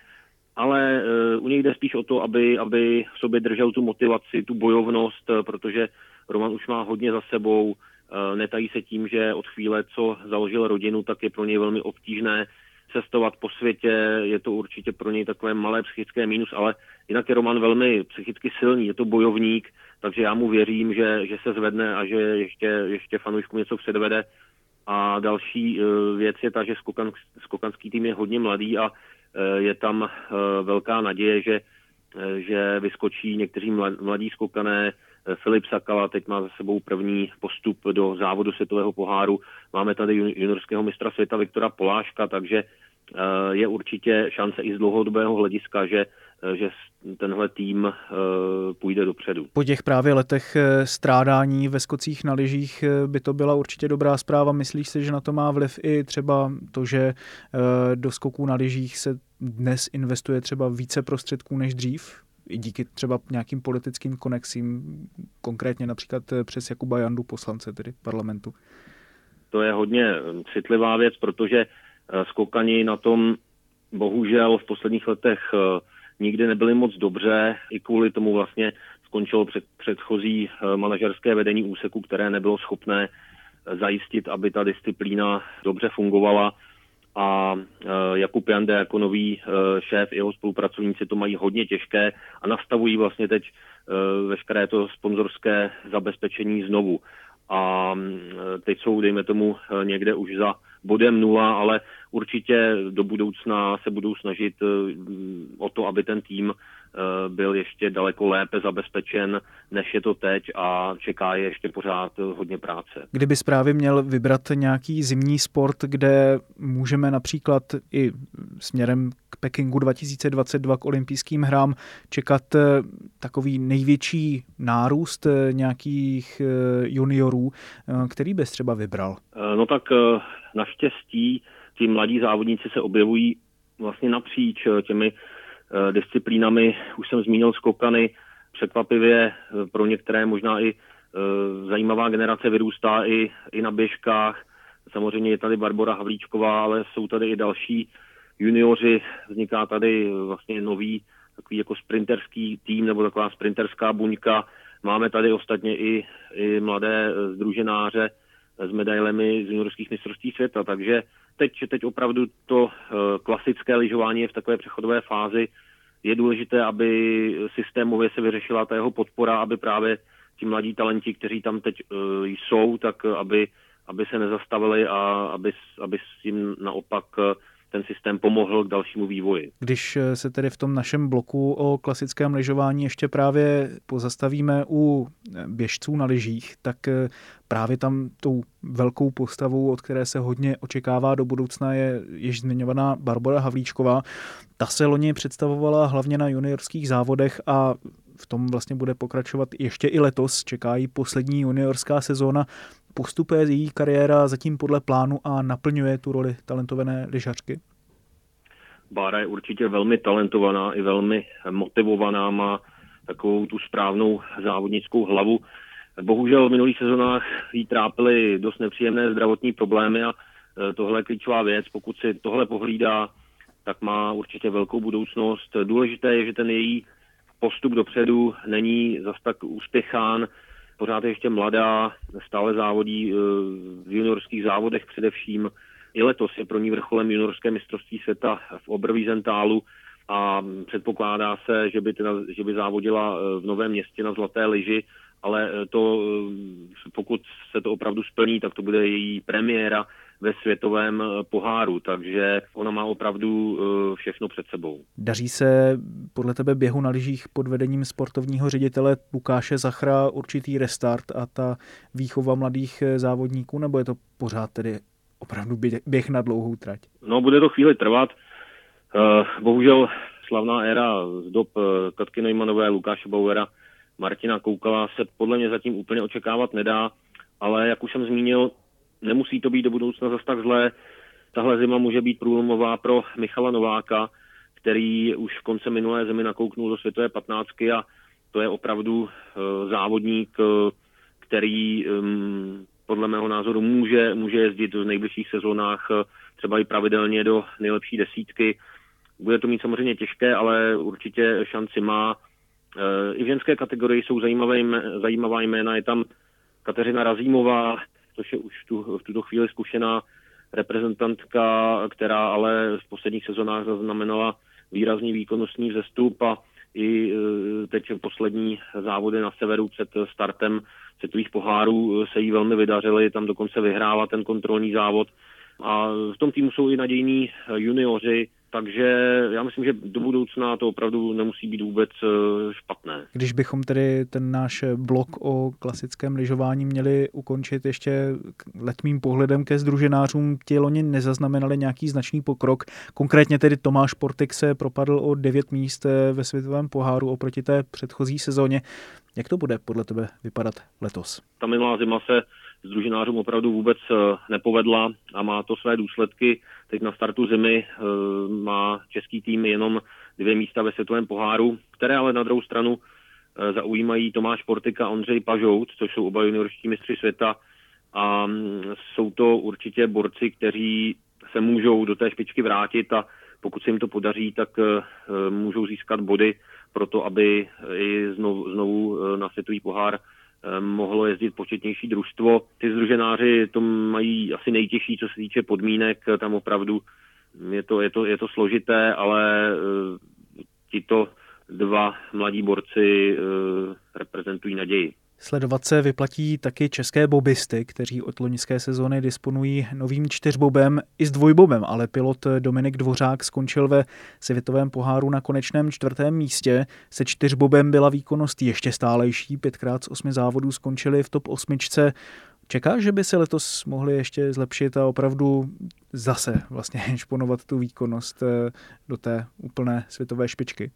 [SPEAKER 3] ale eh, u něj jde spíš o to, aby, aby v sobě držel tu motivaci, tu bojovnost, eh, protože Roman už má hodně za sebou, netají se tím, že od chvíle, co založil rodinu, tak je pro něj velmi obtížné cestovat po světě, je to určitě pro něj takové malé psychické mínus, ale jinak je Roman velmi psychicky silný, je to bojovník, takže já mu věřím, že, že se zvedne a že ještě, ještě fanouškům něco předvede. A další uh, věc je ta, že skokan, skokanský tým je hodně mladý a uh, je tam uh, velká naděje, že, že vyskočí někteří mladí skokané, Filip Sakala teď má za sebou první postup do závodu světového poháru. Máme tady juniorského mistra světa Viktora Poláška, takže Eh, je určitě šance i z dlouhodobého hlediska, že eh, že tenhle tým eh, půjde dopředu.
[SPEAKER 1] Po těch právě letech strádání ve skocích na lyžích by to byla určitě dobrá zpráva. Myslíš si, že na to má vliv i třeba to, že do skoků na lyžích se dnes investuje třeba více prostředků než dřív? I díky třeba nějakým politickým konexím, konkrétně například přes Jakuba Jandu, poslance tedy parlamentu.
[SPEAKER 3] To je hodně citlivá věc, protože Eh, skokani na tom bohužel v posledních letech eh, nikdy nebyli moc dobře, i kvůli tomu vlastně skončilo před, předchozí eh, manažerské vedení úseku, které nebylo schopné zajistit, aby ta disciplína dobře fungovala a Jakub Jande jako nový šéf i jeho spolupracovníci to mají hodně těžké a nastavují vlastně teď veškeré to sponzorské zabezpečení znovu. A teď jsou, dejme tomu, někde už za bodem nula, ale určitě do budoucna se budou snažit eh, o to, aby ten tým eh, byl ještě daleko lépe zabezpečen, než je to teď a čeká je ještě pořád hodně práce.
[SPEAKER 1] Kdyby právě měl vybrat nějaký zimní sport, kde můžeme například i směrem k Pekingu 2022 k olympijským hrám čekat eh, takový největší nárůst nějakých juniorů, který bys třeba vybral?
[SPEAKER 3] No tak naštěstí ti mladí závodníci se objevují vlastně napříč eh, těmi eh, disciplínami. Už jsem zmínil skokany, překvapivě eh, pro některé možná i zajímavá generace vyrůstá i, i na běžkách. Samozřejmě je tady Barbara Havlíčková, ale jsou tady i další junioři. Vzniká tady vlastně nový takový jako sprinterský tým nebo taková sprinterská buňka. Máme tady ostatně i, i mladé združenáře, s medailemi z juniorských mistrovství světa, takže teď, teď opravdu to eh, klasické lyžování je v takové přechodové fázi. Je důležité, aby systémově se vyřešila ta jeho podpora, aby právě ti mladí talenti, kteří tam teď uh, jsou, tak aby, aby se nezastavili a aby, aby s tím naopak ten systém pomohl k dalšímu vývoji.
[SPEAKER 1] Když eh, se tedy v tom našem bloku o klasickém lyžování ještě právě pozastavíme u eh, běžců na lyžích, tak eh, právě tam tou velkou postavou, od které se hodně očekává do budoucna, je již zmiňovaná Barbara Havlíčková. Ta se loni představovala hlavně na juniorských závodech a v tom vlastně bude pokračovat ještě i letos. Čeká jí poslední juniorská sezóna postupuje její kariéra zatím podle plánu a naplňuje tu roli talentované lyžařky?
[SPEAKER 3] Bára je určitě velmi talentovaná i velmi motivovaná, má takovou tu správnou závodnickou hlavu. Bohužel v minulých sezónách jí trápily dost nepříjemné zdravotní problémy a e, tohle je klíčová věc. Pokud si tohle pohlídá, tak má určitě velkou budoucnost. Důležité je, že ten její postup dopředu není zas tak úspěchán pořád je ještě mladá, stále závodí eh, v juniorských závodech především. I letos je pro ní vrcholem juniorské mistrovství světa v Oberwiesentálu a předpokládá se, že by, teda, že by závodila eh, v Novém městě na Zlaté lyži, ale eh, to, pokud se to opravdu splní, tak to bude její premiéra ve světovém poháru, takže ona má opravdu všechno před sebou.
[SPEAKER 1] Daří se podle tebe běhu na lyžích pod vedením sportovního ředitele Lukáše Zachra určitý restart a ta výchova mladých závodníků, nebo je to pořád tedy opravdu běh na dlouhou trať?
[SPEAKER 3] No, bude to chvíli trvat. Bohužel slavná éra z dob Katky Neumanové, Lukáše Bauera, Martina Koukala se podle mě zatím úplně očekávat nedá, ale jak už jsem zmínil, nemusí to být do budoucna zase tak zlé. Tahle zima může být průlomová pro Michala Nováka, který už v konce minulé zimy nakouknul do světové patnáctky a to je opravdu uh, závodník, uh, který um, podle mého názoru může, může jezdit v nejbližších sezónách uh, třeba i pravidelně do nejlepší desítky. Bude to mít samozřejmě těžké, ale určitě šanci má. I v ženské kategorii jsou zajímavé, zajímavá jména. Je tam Kateřina Razímová, což je už tu, v tuto chvíli zkušená reprezentantka, která ale v posledních sezónách zaznamenala výrazný výkonnostní vzestup a i e, teď poslední závody na severu před startem světových pohárů se jí velmi vydařily, tam dokonce vyhrála ten kontrolní závod. A v tom týmu jsou i nadějní junioři, takže já myslím, že do budoucna to opravdu nemusí být vůbec eh, špatné.
[SPEAKER 1] Když bychom tedy ten náš blok o klasickém lyžování měli ukončit ještě letmým pohledem ke združenářům, ti loni nezaznamenali nějaký značný pokrok. Konkrétně tedy Tomáš Portik se propadl o 9 míst eh, ve světovém poháru oproti té předchozí sezóně. Jak to bude podle tebe vypadat letos?
[SPEAKER 3] Ta minulá zima se družinářům opravdu vůbec eh, nepovedla a má to své důsledky. Teď na startu zimy eh, má český tým jenom dvě místa ve světovém poháru, které ale na druhou stranu eh, zaujímají Tomáš Portika a Ondřej Pažout, což jsou oba juniorští mistři světa a mm, jsou to určitě borci, kteří se můžou do té špičky vrátit a pokud se jim to podaří, tak můžou získat body pro to, aby i znovu, znovu na světový pohár mohlo jezdit početnější družstvo. Ty združenáři to mají asi nejtěžší, co se týče podmínek, tam opravdu je to, je to, je to složité, ale uh, tito dva mladí borci uh, reprezentují naději.
[SPEAKER 1] Sledovat se vyplatí taky české bobisty, kteří od loňské sezóny disponují novým čtyřbobem i s dvojbobem, ale pilot Dominik Dvořák skončil ve světovém poháru na konečném čtvrtém místě. Se čtyřbobem byla výkonnost ještě stálejší, pětkrát z osmi závodů skončili v top osmičce. Čeká, že by se letos mohli ještě zlepšit a opravdu zase vlastně šponovat tu výkonnost eh, do té úplné světové špičky?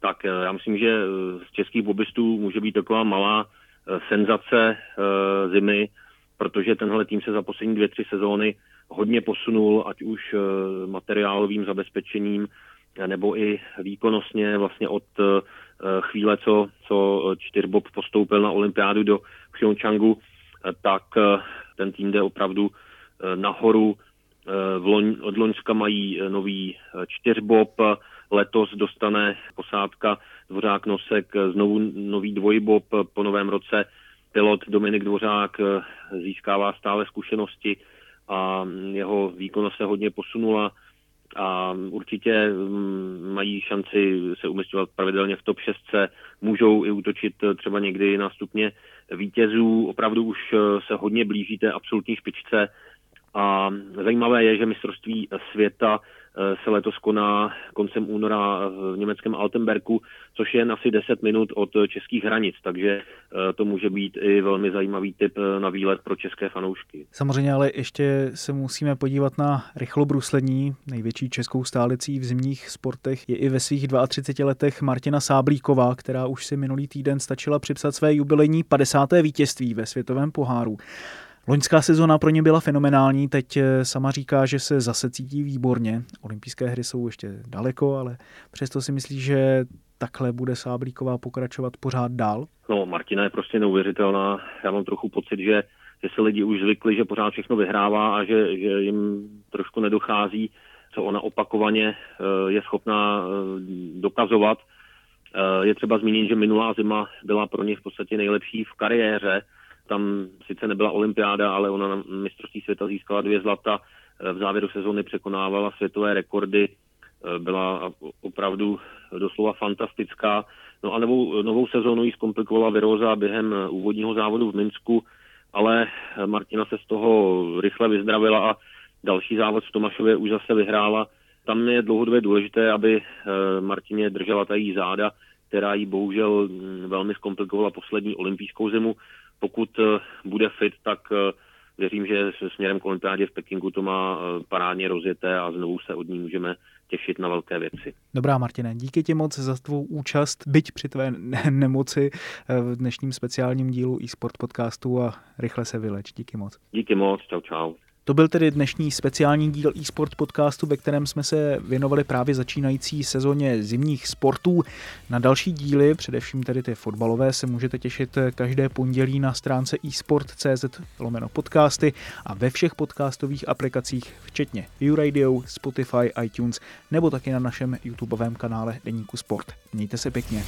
[SPEAKER 3] Tak eh, já myslím, že eh, z českých bobistů může být taková malá eh, senzace zimy, protože tenhle tým se za poslední dvě, tři sezóny hodně posunul, ať už materiálovým zabezpečením, nebo i výkonnostně vlastně od chvíle, co, co čtyřbob postoupil na olympiádu do Pyeongchangu, tak ten tým jde opravdu nahoru. V Loň, od Loňska mají nový čtyřbob, Letos dostane posádka Dvořák Nosek znovu nový dvojbob po novém roce. Pilot Dominik Dvořák eh, získává stále zkušenosti a jeho výkonnost se hodně posunula a určitě mm, mají šanci se umistovat pravidelně v top 6. Můžou i útočit eh, třeba někdy na stupně vítězů. Opravdu už eh, se hodně blíží té absolutní špičce a zajímavé je, že mistrovství světa se letos koná koncem února v německém Altenberku, což je asi 10 minut od českých hranic, takže eh, to může být i velmi zajímavý tip eh, na výlet pro české fanoušky.
[SPEAKER 1] Samozřejmě ale ještě se musíme podívat na rychlobruslení. Největší českou stálicí v zimních sportech je i ve svých 32 letech Martina Sáblíková, která už si minulý týden stačila připsat své jubilejní 50. vítězství ve světovém poháru. Loňská sezona pro ně byla fenomenální, teď eh, sama říká, že se zase cítí výborně. Olympijské hry jsou ještě daleko, ale přesto si myslí, že takhle bude Sáblíková pokračovat pořád dál?
[SPEAKER 3] No, Martina je prostě neuvěřitelná. Já mám trochu pocit, že, že se lidi už zvykli, že pořád všechno vyhrává a že, že jim trošku nedochází, co ona opakovaně eh, je schopná eh, dokazovat. Je třeba zmínit, že minulá zima byla pro ně v podstatě nejlepší v kariéře tam sice nebyla olympiáda, ale ona na mistrovství světa získala dvě zlata, v závěru sezóny překonávala světové rekordy, byla opravdu doslova fantastická. No a novou, novou sezónu jí zkomplikovala Viroza během úvodního závodu v Minsku. ale Martina se z toho rychle vyzdravila a další závod v Tomašově už zase vyhrála. Tam je dlouhodobě důležité, aby Martině držela ta jí záda, která jí bohužel mm, velmi zkomplikovala poslední olympijskou zimu. Pokud bude fit, tak věřím, že směrem k olympiádě v Pekingu to má eh, parádně rozjeté a znovu se od ní můžeme těšit na velké věci.
[SPEAKER 1] Dobrá, Martine, díky ti moc za tvou účast, byť při tvé nemoci eh, v dnešním speciálním dílu e-sport podcastu a rychle se vyleč. Díky moc.
[SPEAKER 3] Díky moc, čau čau.
[SPEAKER 1] To byl tedy dnešní speciální díl eSport podcastu, ve kterém jsme se věnovali právě začínající sezóně zimních sportů. Na další díly, především tedy ty fotbalové, se můžete těšit každé pondělí na stránce eSport.cz lomeno podcasty a ve všech podcastových aplikacích, včetně YouRadio, Spotify, iTunes nebo taky na našem YouTubeovém kanále Deníku Sport. Mějte se pěkně.